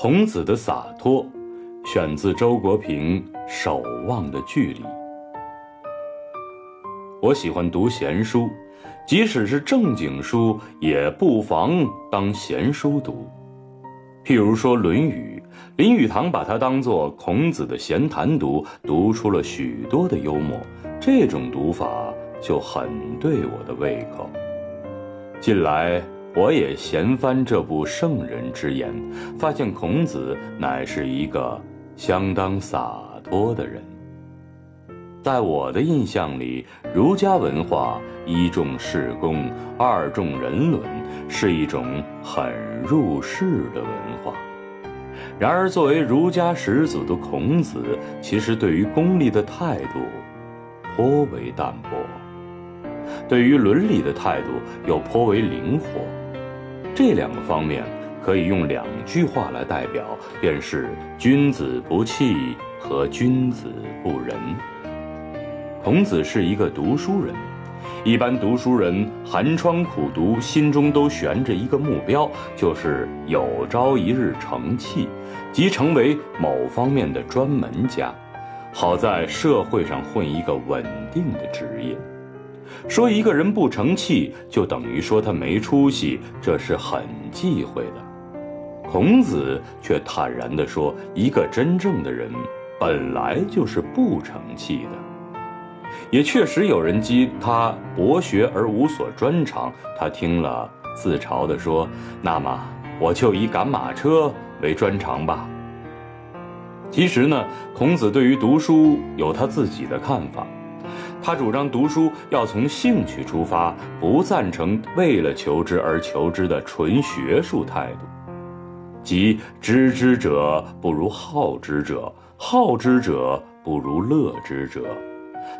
孔子的洒脱，选自周国平《守望的距离》。我喜欢读闲书，即使是正经书，也不妨当闲书读。譬如说《论语》，林语堂把它当作孔子的闲谈读，读出了许多的幽默。这种读法就很对我的胃口。近来。我也闲翻这部圣人之言，发现孔子乃是一个相当洒脱的人。在我的印象里，儒家文化一重事功，二重人伦，是一种很入世的文化。然而，作为儒家始祖的孔子，其实对于功利的态度颇为淡薄，对于伦理的态度又颇为灵活。这两个方面可以用两句话来代表，便是“君子不器”和“君子不仁”。孔子是一个读书人，一般读书人寒窗苦读，心中都悬着一个目标，就是有朝一日成器，即成为某方面的专门家，好在社会上混一个稳定的职业。说一个人不成器，就等于说他没出息，这是很忌讳的。孔子却坦然地说，一个真正的人本来就是不成器的。也确实有人讥他博学而无所专长，他听了自嘲地说：“那么我就以赶马车为专长吧。”其实呢，孔子对于读书有他自己的看法。他主张读书要从兴趣出发，不赞成为了求知而求知的纯学术态度，即知之者不如好之者，好之者不如乐之者。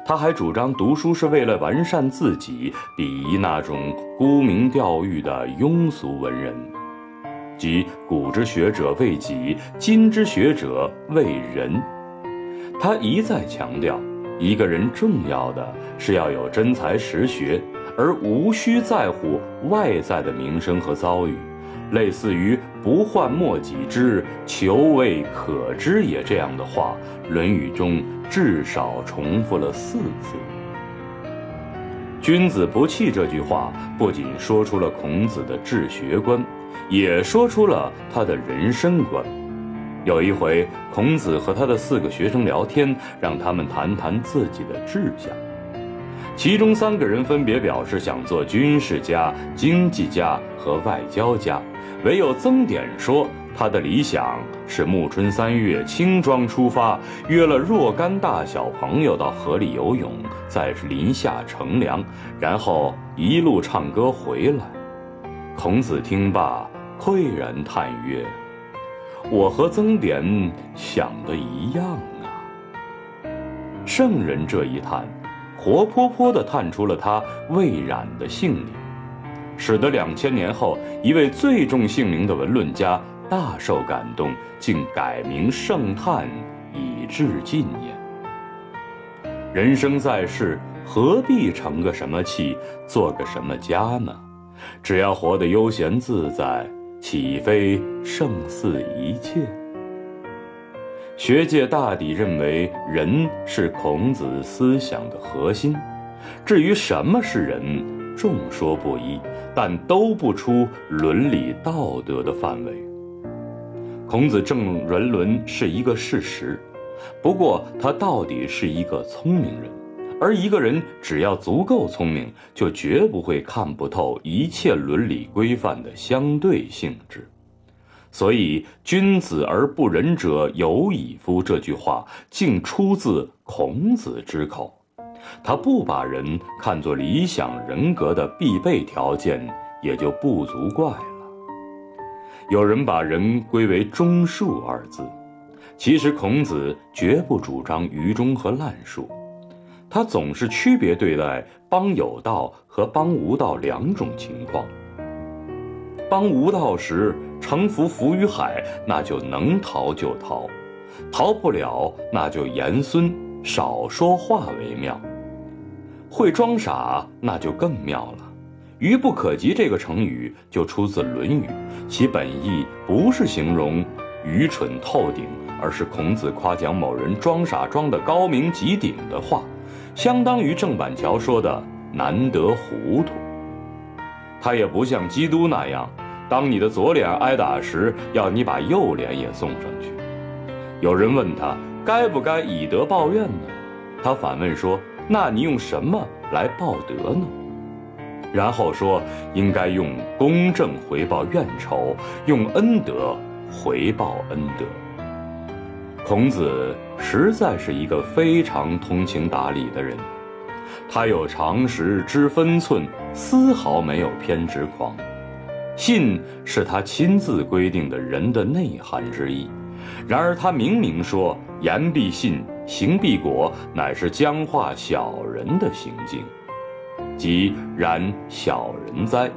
他还主张读书是为了完善自己，鄙夷那种沽名钓誉的庸俗文人，即古之学者为己，今之学者为人。他一再强调。一个人重要的是要有真才实学，而无需在乎外在的名声和遭遇。类似于“不患莫己知，求未可知也”这样的话，《论语》中至少重复了四次。君子不器这句话，不仅说出了孔子的治学观，也说出了他的人生观。有一回，孔子和他的四个学生聊天，让他们谈谈自己的志向。其中三个人分别表示想做军事家、经济家和外交家，唯有曾点说他的理想是暮春三月轻装出发，约了若干大小朋友到河里游泳，在林下乘凉，然后一路唱歌回来。孔子听罢，喟然叹曰。我和曾点想的一样啊。圣人这一叹，活泼泼地叹出了他未染的性命，使得两千年后一位最重姓名的文论家大受感动，竟改名圣叹以致敬也。人生在世，何必成个什么器，做个什么家呢？只要活得悠闲自在。岂非胜似一切？学界大抵认为人是孔子思想的核心，至于什么是人，众说不一，但都不出伦理道德的范围。孔子正人伦是一个事实，不过他到底是一个聪明人。而一个人只要足够聪明，就绝不会看不透一切伦理规范的相对性质。所以“君子而不仁者有矣夫”这句话竟出自孔子之口。他不把人看作理想人格的必备条件，也就不足怪了。有人把人归为忠恕二字，其实孔子绝不主张愚忠和滥恕。他总是区别对待帮有道和帮无道两种情况。帮无道时，乘浮浮于海，那就能逃就逃；逃不了，那就严孙少说话为妙。会装傻，那就更妙了。愚不可及这个成语就出自《论语》，其本意不是形容愚蠢透顶，而是孔子夸奖某人装傻装得高明极顶的话，相当于郑板桥说的“难得糊涂”。他也不像基督那样，当你的左脸挨打时，要你把右脸也送上去。有人问他该不该以德报怨呢？他反问说：“那你用什么来报德呢？”然后说：“应该用公正回报怨仇，用恩德回报恩德。”孔子实在是一个非常通情达理的人，他有常识，知分寸，丝毫没有偏执狂。信是他亲自规定的人的内涵之一，然而他明明说“言必信，行必果”，乃是僵化小人的行径。即然小人哉，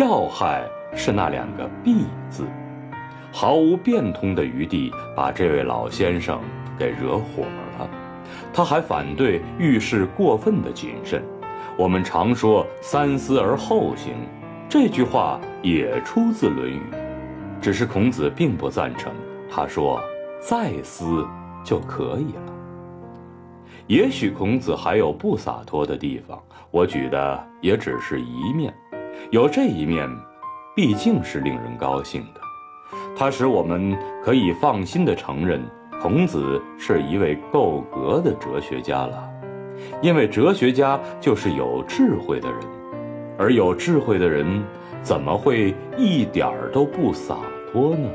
要害是那两个必字，毫无变通的余地，把这位老先生给惹火了。他还反对遇事过分的谨慎。我们常说三思而后行，这句话也出自《论语》，只是孔子并不赞成。他说：“再思就可以了。”也许孔子还有不洒脱的地方，我举的也只是一面，有这一面，毕竟是令人高兴的。它使我们可以放心地承认，孔子是一位够格的哲学家了。因为哲学家就是有智慧的人，而有智慧的人怎么会一点儿都不洒脱呢？